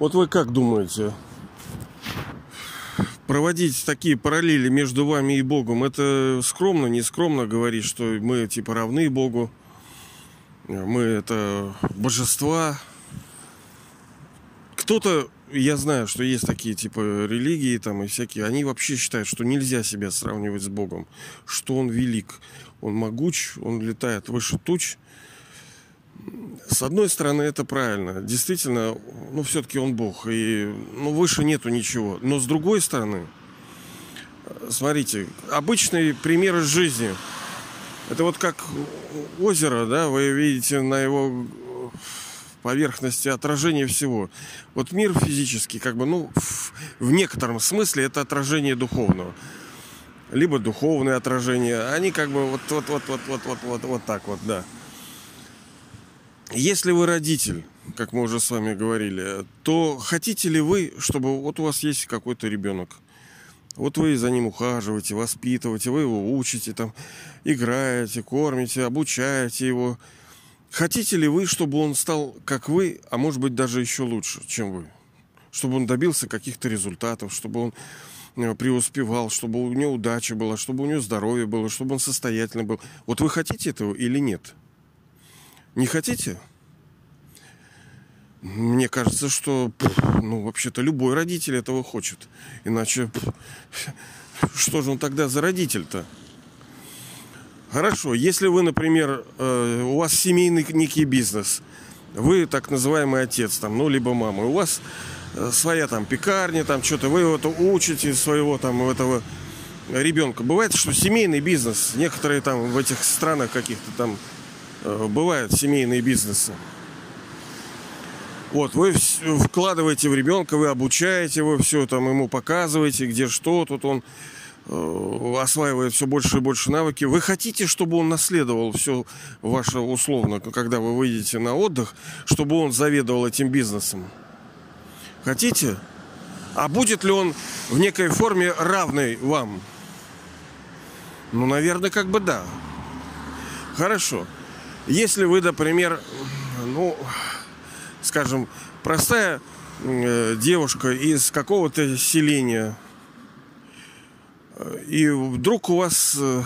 Вот вы как думаете, проводить такие параллели между вами и Богом, это скромно, не скромно говорить, что мы типа равны Богу, мы это божества. Кто-то, я знаю, что есть такие типа религии там и всякие, они вообще считают, что нельзя себя сравнивать с Богом, что Он велик, Он могуч, Он летает выше туч. С одной стороны, это правильно. Действительно, ну, все-таки он Бог. И ну, выше нету ничего. Но с другой стороны, смотрите, обычный пример из жизни. Это вот как озеро, да, вы видите на его поверхности отражение всего. Вот мир физический, как бы, ну, в, в некотором смысле это отражение духовного. Либо духовное отражение. Они как бы вот, вот, вот, вот, вот, вот, вот, вот так вот, да. Если вы родитель, как мы уже с вами говорили, то хотите ли вы, чтобы вот у вас есть какой-то ребенок, вот вы за ним ухаживаете, воспитываете, вы его учите, там, играете, кормите, обучаете его. Хотите ли вы, чтобы он стал как вы, а может быть даже еще лучше, чем вы? Чтобы он добился каких-то результатов, чтобы он э, преуспевал, чтобы у него удача была, чтобы у него здоровье было, чтобы он состоятельный был. Вот вы хотите этого или нет? Не хотите? Мне кажется, что, ну, вообще-то любой родитель этого хочет. Иначе, что же он тогда за родитель-то? Хорошо, если вы, например, э, у вас семейный некий бизнес, вы так называемый отец, там, ну, либо мама, у вас э, своя там пекарня, там что-то, вы это учите своего там этого ребенка. Бывает, что семейный бизнес, некоторые там в этих странах каких-то там бывают семейные бизнесы. Вот, вы вкладываете в ребенка, вы обучаете его, все там ему показываете, где что, тут он э, осваивает все больше и больше навыки. Вы хотите, чтобы он наследовал все ваше условно, когда вы выйдете на отдых, чтобы он заведовал этим бизнесом? Хотите? А будет ли он в некой форме равный вам? Ну, наверное, как бы да. Хорошо. Если вы, например, ну, скажем, простая э, девушка из какого-то селения, э, и вдруг у вас э,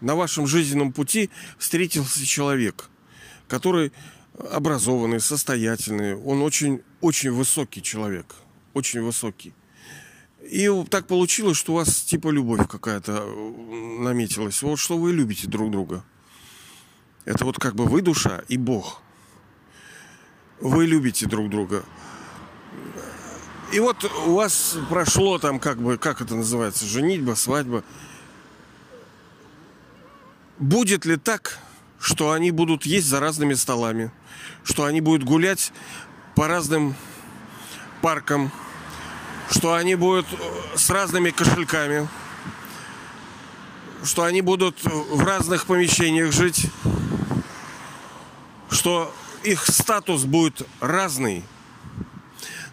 на вашем жизненном пути встретился человек, который образованный, состоятельный, он очень, очень высокий человек, очень высокий. И так получилось, что у вас типа любовь какая-то наметилась. Вот что вы любите друг друга. Это вот как бы вы душа и Бог. Вы любите друг друга. И вот у вас прошло там как бы, как это называется, женитьба, свадьба. Будет ли так, что они будут есть за разными столами, что они будут гулять по разным паркам, что они будут с разными кошельками, что они будут в разных помещениях жить, что их статус будет разный.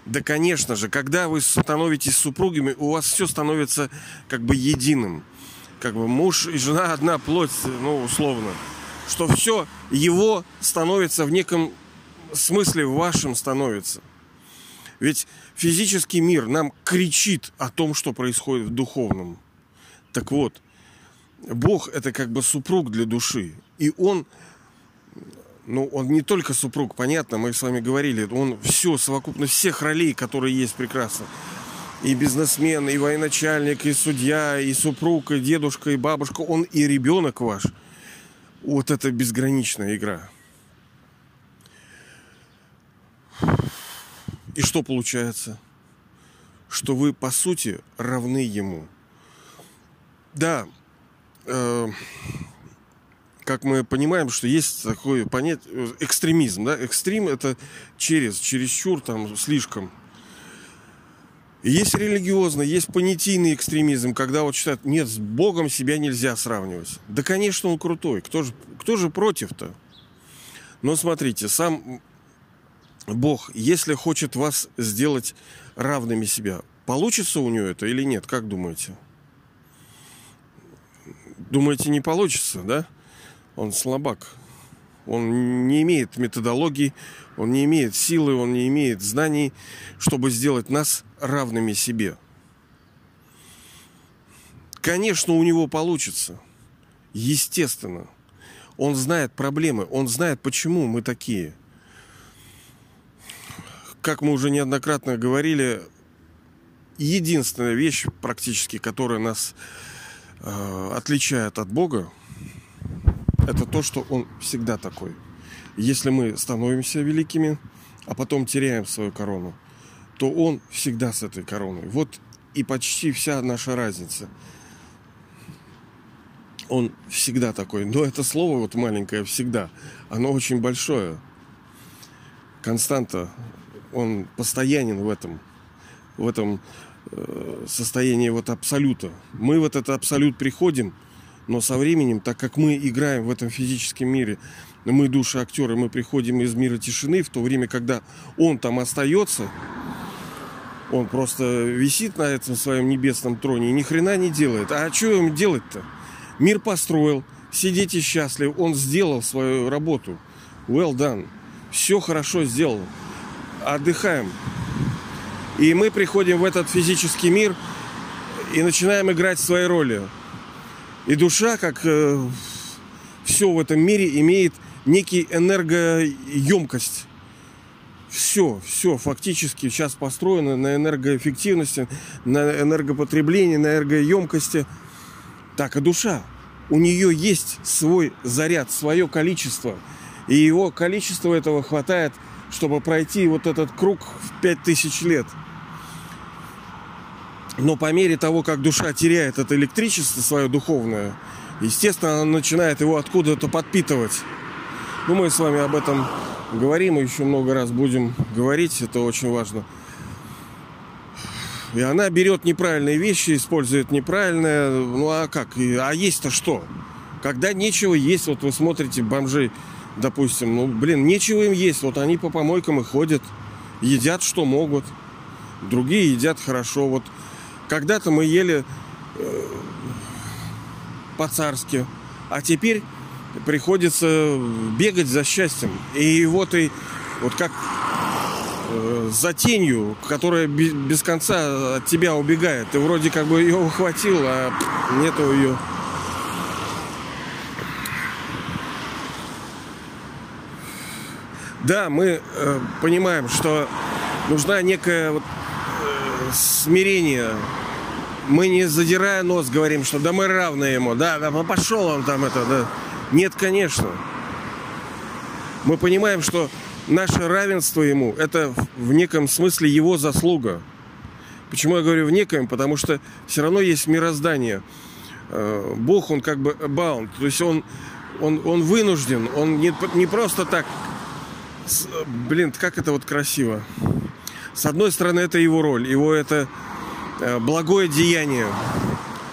Да, конечно же, когда вы становитесь супругами, у вас все становится как бы единым. Как бы муж и жена одна плоть, ну, условно. Что все его становится в неком смысле вашим становится. Ведь физический мир нам кричит о том, что происходит в духовном. Так вот, Бог это как бы супруг для души. И он ну, он не только супруг, понятно, мы с вами говорили, он все, совокупность всех ролей, которые есть прекрасно. И бизнесмен, и военачальник, и судья, и супруг, и дедушка, и бабушка, он и ребенок ваш. Вот это безграничная игра. И что получается? Что вы, по сути, равны ему. Да, э, как мы понимаем, что есть такое понятие экстремизм, да, экстрим это через, чересчур, там, слишком. есть религиозный, есть понятийный экстремизм, когда вот считают, нет, с Богом себя нельзя сравнивать. Да, конечно, он крутой. Кто же, кто же против-то? Но смотрите, сам Бог, если хочет вас сделать равными себя, получится у него это или нет? Как думаете? Думаете, не получится, да? Он слабак. Он не имеет методологии, он не имеет силы, он не имеет знаний, чтобы сделать нас равными себе. Конечно, у него получится. Естественно. Он знает проблемы, он знает, почему мы такие. Как мы уже неоднократно говорили, единственная вещь практически, которая нас э, отличает от Бога, это то, что Он всегда такой. Если мы становимся великими, а потом теряем свою корону, то Он всегда с этой короной. Вот и почти вся наша разница. Он всегда такой. Но это слово вот маленькое «всегда», оно очень большое. Константа, он постоянен в этом, в этом э, состоянии вот абсолюта. Мы в этот абсолют приходим – но со временем, так как мы играем в этом физическом мире, мы души актеры, мы приходим из мира тишины, в то время, когда он там остается, он просто висит на этом своем небесном троне и ни хрена не делает. А что ему делать-то? Мир построил, дети счастливы, он сделал свою работу. Well done. Все хорошо сделал. Отдыхаем. И мы приходим в этот физический мир и начинаем играть свои роли. И душа, как э, все в этом мире, имеет некий энергоемкость. Все, все фактически сейчас построено на энергоэффективности, на энергопотреблении, на энергоемкости. Так и душа. У нее есть свой заряд, свое количество. И его количество этого хватает, чтобы пройти вот этот круг в 5000 лет – но по мере того, как душа теряет это электричество свое духовное, естественно, она начинает его откуда-то подпитывать. Ну, мы с вами об этом говорим и еще много раз будем говорить, это очень важно. И она берет неправильные вещи, использует неправильное. Ну а как? А есть-то что? Когда нечего есть, вот вы смотрите бомжей, допустим, ну, блин, нечего им есть. Вот они по помойкам и ходят, едят, что могут. Другие едят хорошо. Вот когда-то мы ели э, по-царски, а теперь приходится бегать за счастьем. И вот и вот как э, за тенью, которая без, конца от тебя убегает. Ты вроде как бы ее ухватил, а нету ее. Да, мы э, понимаем, что нужна некая вот, смирение мы не задирая нос говорим, что да мы равны ему, да, да пошел он там это, да. Нет, конечно. Мы понимаем, что наше равенство ему – это в неком смысле его заслуга. Почему я говорю в неком? Потому что все равно есть мироздание. Э, Бог, он как бы bound, то есть он, он, он вынужден, он не, не просто так, блин, как это вот красиво. С одной стороны, это его роль, его это Э, благое деяние.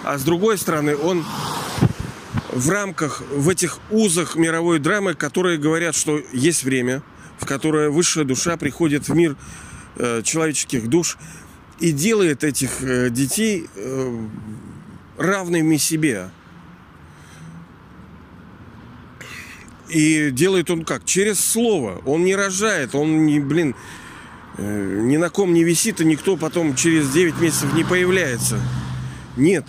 А с другой стороны, он в рамках, в этих узах мировой драмы, которые говорят, что есть время, в которое высшая душа приходит в мир э, человеческих душ и делает этих э, детей э, равными себе. И делает он как? Через слово. Он не рожает, он не, блин, ни на ком не висит, и никто потом через 9 месяцев не появляется. Нет.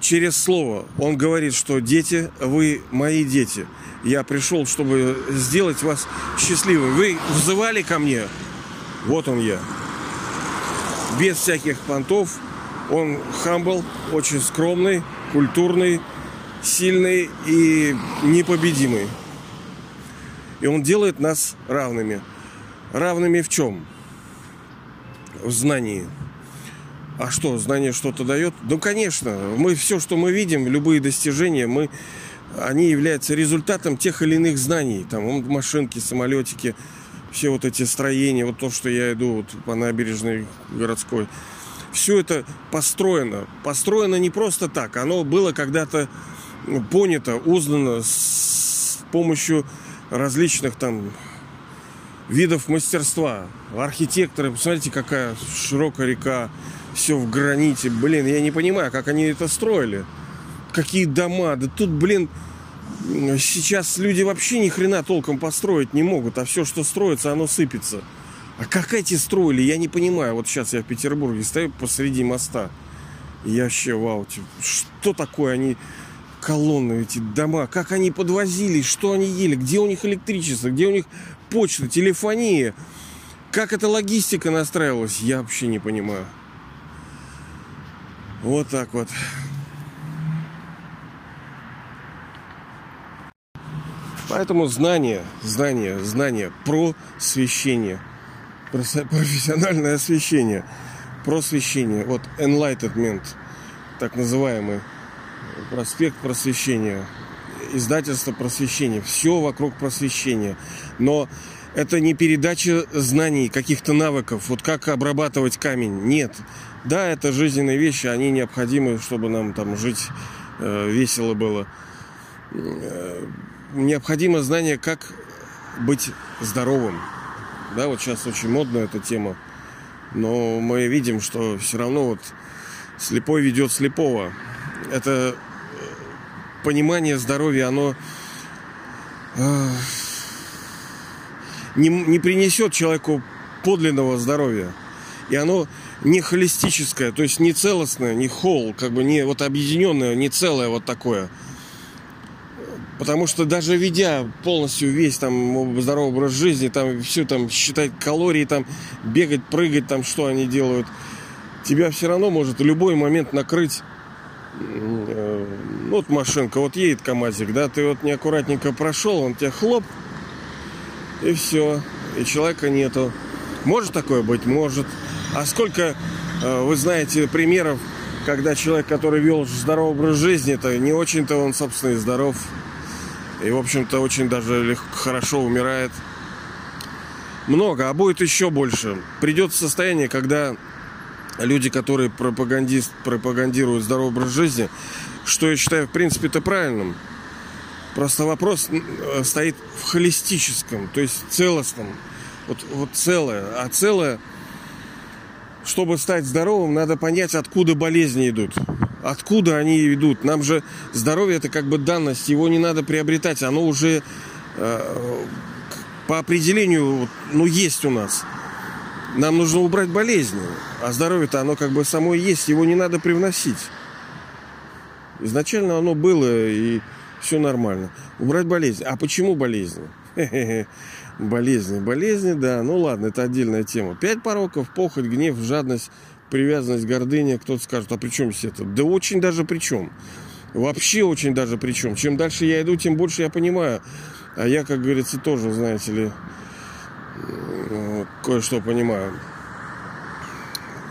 Через слово он говорит, что дети, вы мои дети. Я пришел, чтобы сделать вас счастливыми. Вы взывали ко мне. Вот он я. Без всяких понтов. Он хамбл, очень скромный, культурный, сильный и непобедимый. И он делает нас равными. Равными в чем? В знании. А что, знание что-то дает? Ну, конечно. Мы все, что мы видим, любые достижения, мы, они являются результатом тех или иных знаний. Там машинки, самолетики, все вот эти строения, вот то, что я иду вот по набережной городской. Все это построено. Построено не просто так. Оно было когда-то понято, узнано с помощью различных там видов мастерства. Архитекторы, посмотрите, какая широкая река, все в граните. Блин, я не понимаю, как они это строили. Какие дома. Да тут, блин, сейчас люди вообще ни хрена толком построить не могут, а все, что строится, оно сыпется. А как эти строили, я не понимаю. Вот сейчас я в Петербурге стою посреди моста. И я вообще, типа, что такое они колонны, эти дома, как они подвозились, что они ели, где у них электричество, где у них почта, телефония, как эта логистика настраивалась, я вообще не понимаю. Вот так вот. Поэтому знание, знание, знание, просвещение, профессиональное освещение, просвещение, вот enlightenment, так называемый, проспект просвещения, издательство просвещения, все вокруг просвещения. Но это не передача знаний, каких-то навыков, вот как обрабатывать камень. Нет. Да, это жизненные вещи, они необходимы, чтобы нам там жить э, весело было. Э, необходимо знание, как быть здоровым. Да, вот сейчас очень модна эта тема. Но мы видим, что все равно вот слепой ведет слепого. Это понимание здоровья, оно э, не, не принесет человеку подлинного здоровья. И оно не холистическое, то есть не целостное, не холл, как бы не вот объединенное, не целое вот такое – Потому что даже ведя полностью весь там здоровый образ жизни, там все там считать калории, там бегать, прыгать, там что они делают, тебя все равно может в любой момент накрыть э, вот машинка, вот едет КАМАЗик, да, ты вот неаккуратненько прошел, он тебя хлоп, и все, и человека нету. Может такое быть? Может. А сколько, э, вы знаете, примеров, когда человек, который вел здоровый образ жизни, это не очень-то он, собственно, и здоров. И, в общем-то, очень даже легко, хорошо умирает. Много, а будет еще больше. Придет состояние, когда люди, которые пропагандист, пропагандируют здоровый образ жизни, что я считаю, в принципе, это правильным. Просто вопрос э, стоит в холистическом, то есть целостном. Вот, вот целое. А целое, чтобы стать здоровым, надо понять, откуда болезни идут. Откуда они идут? Нам же здоровье это как бы данность, его не надо приобретать, оно уже э, по определению ну, есть у нас. Нам нужно убрать болезни, а здоровье-то оно как бы само есть, его не надо привносить. Изначально оно было и все нормально. Убрать болезни. А почему болезни? Болезни, болезни, да. Ну ладно, это отдельная тема. Пять пороков, похоть, гнев, жадность, привязанность, гордыня, кто-то скажет, а при чем здесь это? Да очень даже при чем. Вообще очень даже при чем. Чем дальше я иду, тем больше я понимаю. А я, как говорится, тоже, знаете ли, кое-что понимаю.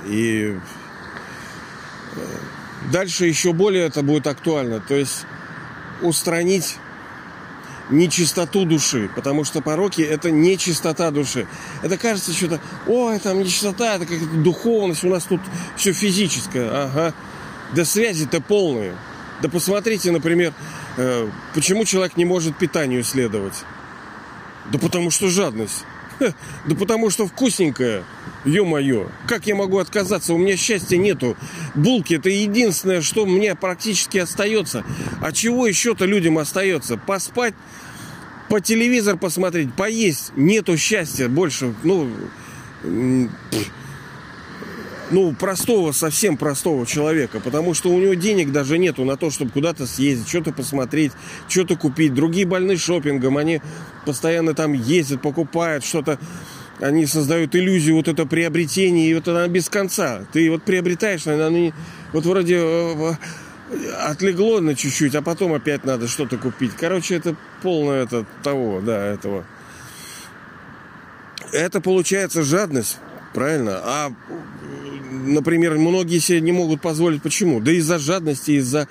И э, дальше еще более это будет актуально. То есть устранить нечистоту души, потому что пороки это не чистота души. Это кажется что-то, ой, там нечистота, это как-то духовность, у нас тут все физическое. Ага. Да связи-то полные. Да посмотрите, например, э, почему человек не может питанию следовать. Да потому что жадность. Да потому что вкусненькое. Ё-моё, как я могу отказаться? У меня счастья нету. Булки это единственное, что мне практически остается. А чего еще-то людям остается? Поспать, по телевизор посмотреть, поесть. Нету счастья больше. Ну, ну, простого, совсем простого человека, потому что у него денег даже нету на то, чтобы куда-то съездить, что-то посмотреть, что-то купить. Другие больны шопингом, они постоянно там ездят, покупают что-то, они создают иллюзию вот это приобретение, и вот она без конца. Ты вот приобретаешь, она не, вот вроде э, отлегло на чуть-чуть, а потом опять надо что-то купить. Короче, это полное это того, да, этого. Это получается жадность, правильно? А например, многие себе не могут позволить. Почему? Да из-за жадности, из-за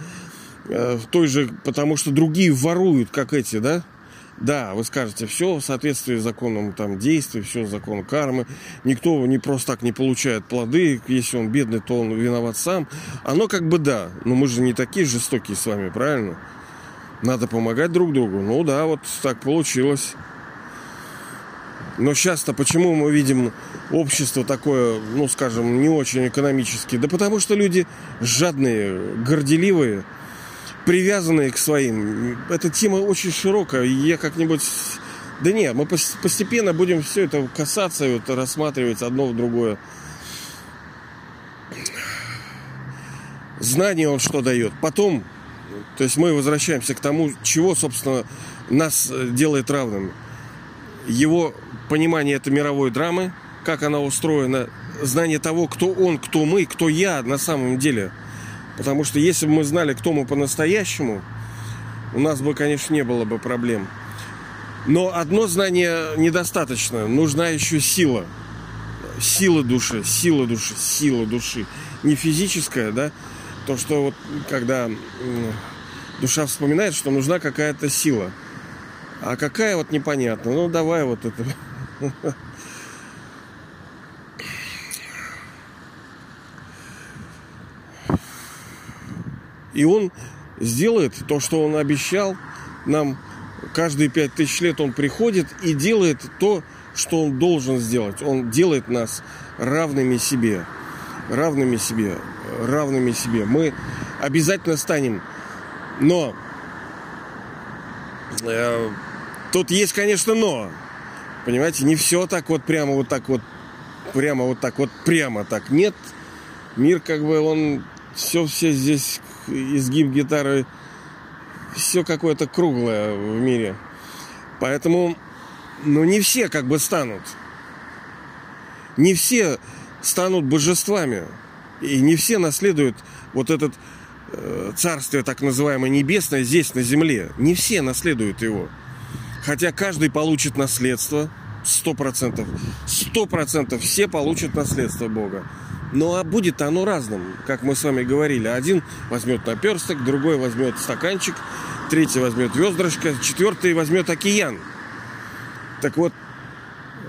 э, той же, потому что другие воруют, как эти, да? Да, вы скажете, все в соответствии с законом там, действий, все закон кармы. Никто не просто так не получает плоды. Если он бедный, то он виноват сам. Оно как бы да, но мы же не такие жестокие с вами, правильно? Надо помогать друг другу. Ну да, вот так получилось. Но сейчас-то почему мы видим общество такое, ну, скажем, не очень экономически? Да потому что люди жадные, горделивые. привязанные к своим. Эта тема очень широкая. Я как-нибудь... Да не, мы постепенно будем все это касаться вот рассматривать одно в другое. Знание он что дает. Потом, то есть мы возвращаемся к тому, чего, собственно, нас делает равными. Его понимание этой мировой драмы, как она устроена, знание того, кто он, кто мы, кто я на самом деле. Потому что если бы мы знали, кто мы по-настоящему, у нас бы, конечно, не было бы проблем. Но одно знание недостаточно. Нужна еще сила. Сила души, сила души, сила души. Не физическая, да? То, что вот когда душа вспоминает, что нужна какая-то сила. А какая вот непонятно. Ну, давай вот это. И он сделает то, что он обещал нам. Каждые пять тысяч лет он приходит и делает то, что он должен сделать. Он делает нас равными себе. Равными себе. Равными себе. Мы обязательно станем. Но э, тут есть, конечно, но. Понимаете, не все так вот прямо вот так вот. Прямо вот так вот прямо так. Нет. Мир как бы он все, все здесь изгиб гитары, все какое-то круглое в мире. Поэтому, ну, не все как бы станут. Не все станут божествами. И не все наследуют вот этот э, царствие так называемое небесное здесь, на земле. Не все наследуют его. Хотя каждый получит наследство, сто процентов. Сто процентов все получат наследство Бога. Ну а будет оно разным, как мы с вами говорили. Один возьмет наперсток, другой возьмет стаканчик, третий возьмет ведрышко, четвертый возьмет океан. Так вот,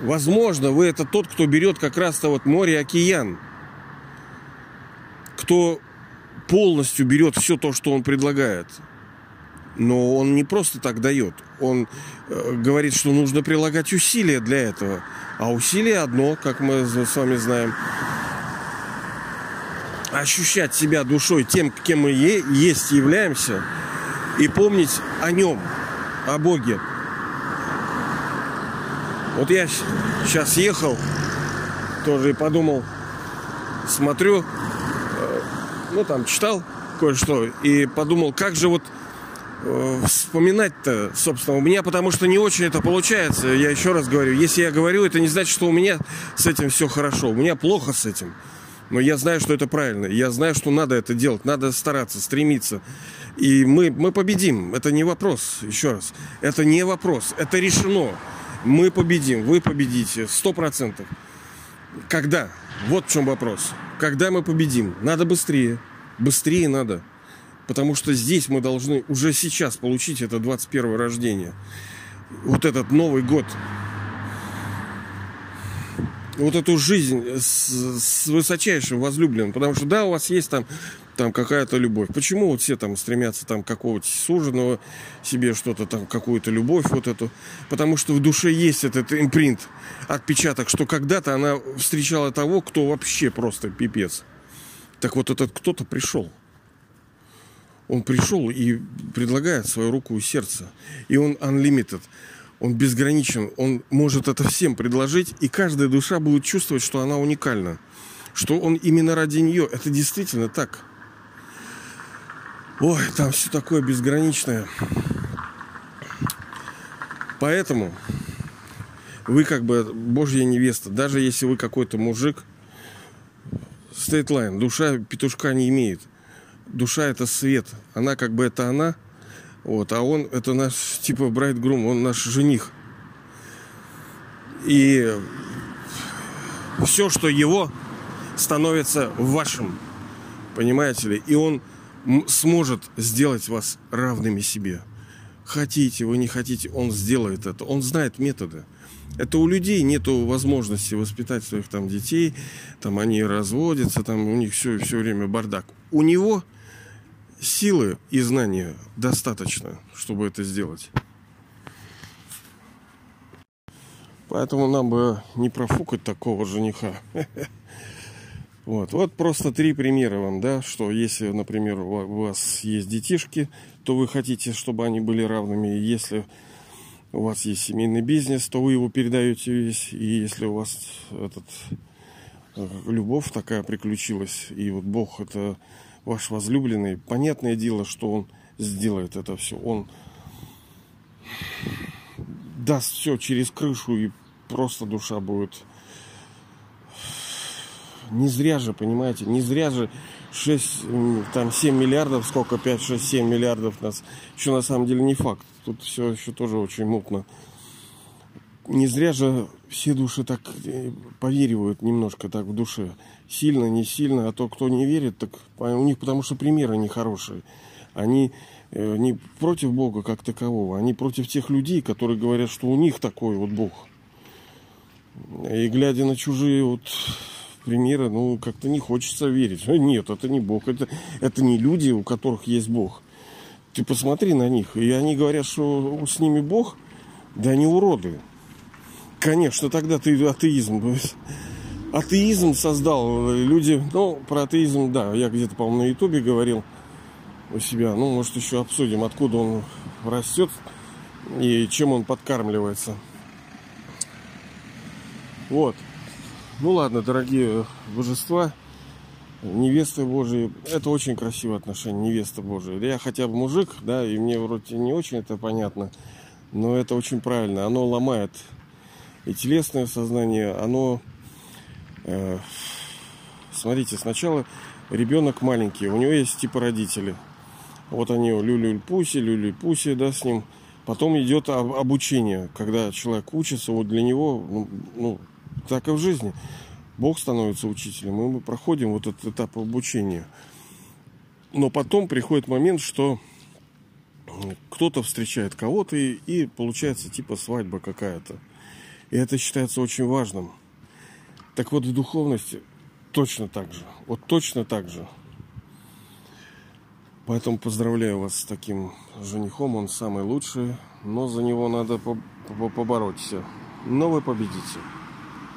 возможно, вы это тот, кто берет как раз-то вот море, океан. Кто полностью берет все то, что он предлагает. Но он не просто так дает. Он э, говорит, что нужно прилагать усилия для этого. А усилие одно, как мы с вами знаем, ощущать себя душой тем, кем мы есть, являемся, и помнить о нем, о Боге. Вот я сейчас ехал, тоже и подумал, смотрю, э, ну там читал кое-что, и подумал, как же вот вспоминать-то, собственно, у меня, потому что не очень это получается. Я еще раз говорю, если я говорю, это не значит, что у меня с этим все хорошо. У меня плохо с этим. Но я знаю, что это правильно. Я знаю, что надо это делать. Надо стараться, стремиться. И мы, мы победим. Это не вопрос, еще раз. Это не вопрос. Это решено. Мы победим. Вы победите. Сто процентов. Когда? Вот в чем вопрос. Когда мы победим? Надо быстрее. Быстрее надо. Потому что здесь мы должны уже сейчас получить это 21 рождение. Вот этот Новый год вот эту жизнь с, с высочайшим возлюбленным. Потому что да, у вас есть там, там какая-то любовь. Почему вот все там стремятся там какого-то суженого себе что-то там, какую-то любовь вот эту? Потому что в душе есть этот импринт, отпечаток, что когда-то она встречала того, кто вообще просто пипец. Так вот этот кто-то пришел. Он пришел и предлагает свою руку и сердце. И он unlimited он безграничен, он может это всем предложить, и каждая душа будет чувствовать, что она уникальна, что он именно ради нее. Это действительно так. Ой, там все такое безграничное. Поэтому вы как бы Божья невеста, даже если вы какой-то мужик, стейтлайн, душа петушка не имеет. Душа это свет, она как бы это она – вот, а он, это наш, типа, брайдгрум, он наш жених. И все, что его, становится вашим. Понимаете ли? И он сможет сделать вас равными себе. Хотите, вы не хотите, он сделает это. Он знает методы. Это у людей нет возможности воспитать своих там детей, там они разводятся, там у них все, все время бардак. У него силы и знания достаточно, чтобы это сделать. Поэтому нам бы не профукать такого жениха. Вот, вот просто три примера вам, да, что если, например, у вас есть детишки, то вы хотите, чтобы они были равными. Если у вас есть семейный бизнес, то вы его передаете весь. И если у вас этот э, любовь такая приключилась, и вот Бог это ваш возлюбленный, понятное дело, что Он сделает это все. Он даст все через крышу, и просто душа будет не зря же, понимаете, не зря же 6, там 7 миллиардов, сколько, 5, 6, 7 миллиардов нас. Еще на самом деле не факт. Тут все еще тоже очень мутно. Не зря же все души так э, поверивают немножко так в душе. Сильно, не сильно, а то, кто не верит, так у них потому что примеры нехорошие. Они э, не против Бога как такового, они против тех людей, которые говорят, что у них такой вот Бог. И глядя на чужие вот примеры, ну, как-то не хочется верить. Нет, это не Бог, это, это не люди, у которых есть Бог. Ты посмотри на них, и они говорят, что с ними Бог, да они уроды. Конечно, тогда ты атеизм. Атеизм создал люди, ну, про атеизм, да, я где-то, по-моему, на ютубе говорил у себя. Ну, может, еще обсудим, откуда он растет и чем он подкармливается. Вот. Ну ладно, дорогие божества, невесты Божии, это очень красивое отношение, невеста Божия. Я хотя бы мужик, да, и мне вроде не очень это понятно, но это очень правильно. Оно ломает и телесное сознание, оно... Э, смотрите, сначала ребенок маленький, у него есть типа родители. Вот они, люлюль-пуси, люлюль-пуси, да, с ним. Потом идет обучение, когда человек учится, вот для него, ну, ну так и в жизни. Бог становится учителем, и мы проходим вот этот этап обучения. Но потом приходит момент, что кто-то встречает кого-то, и, и получается типа свадьба какая-то. И это считается очень важным. Так вот, в духовности точно так же. Вот точно так же. Поэтому поздравляю вас с таким женихом. Он самый лучший. Но за него надо побороться. Но вы победите.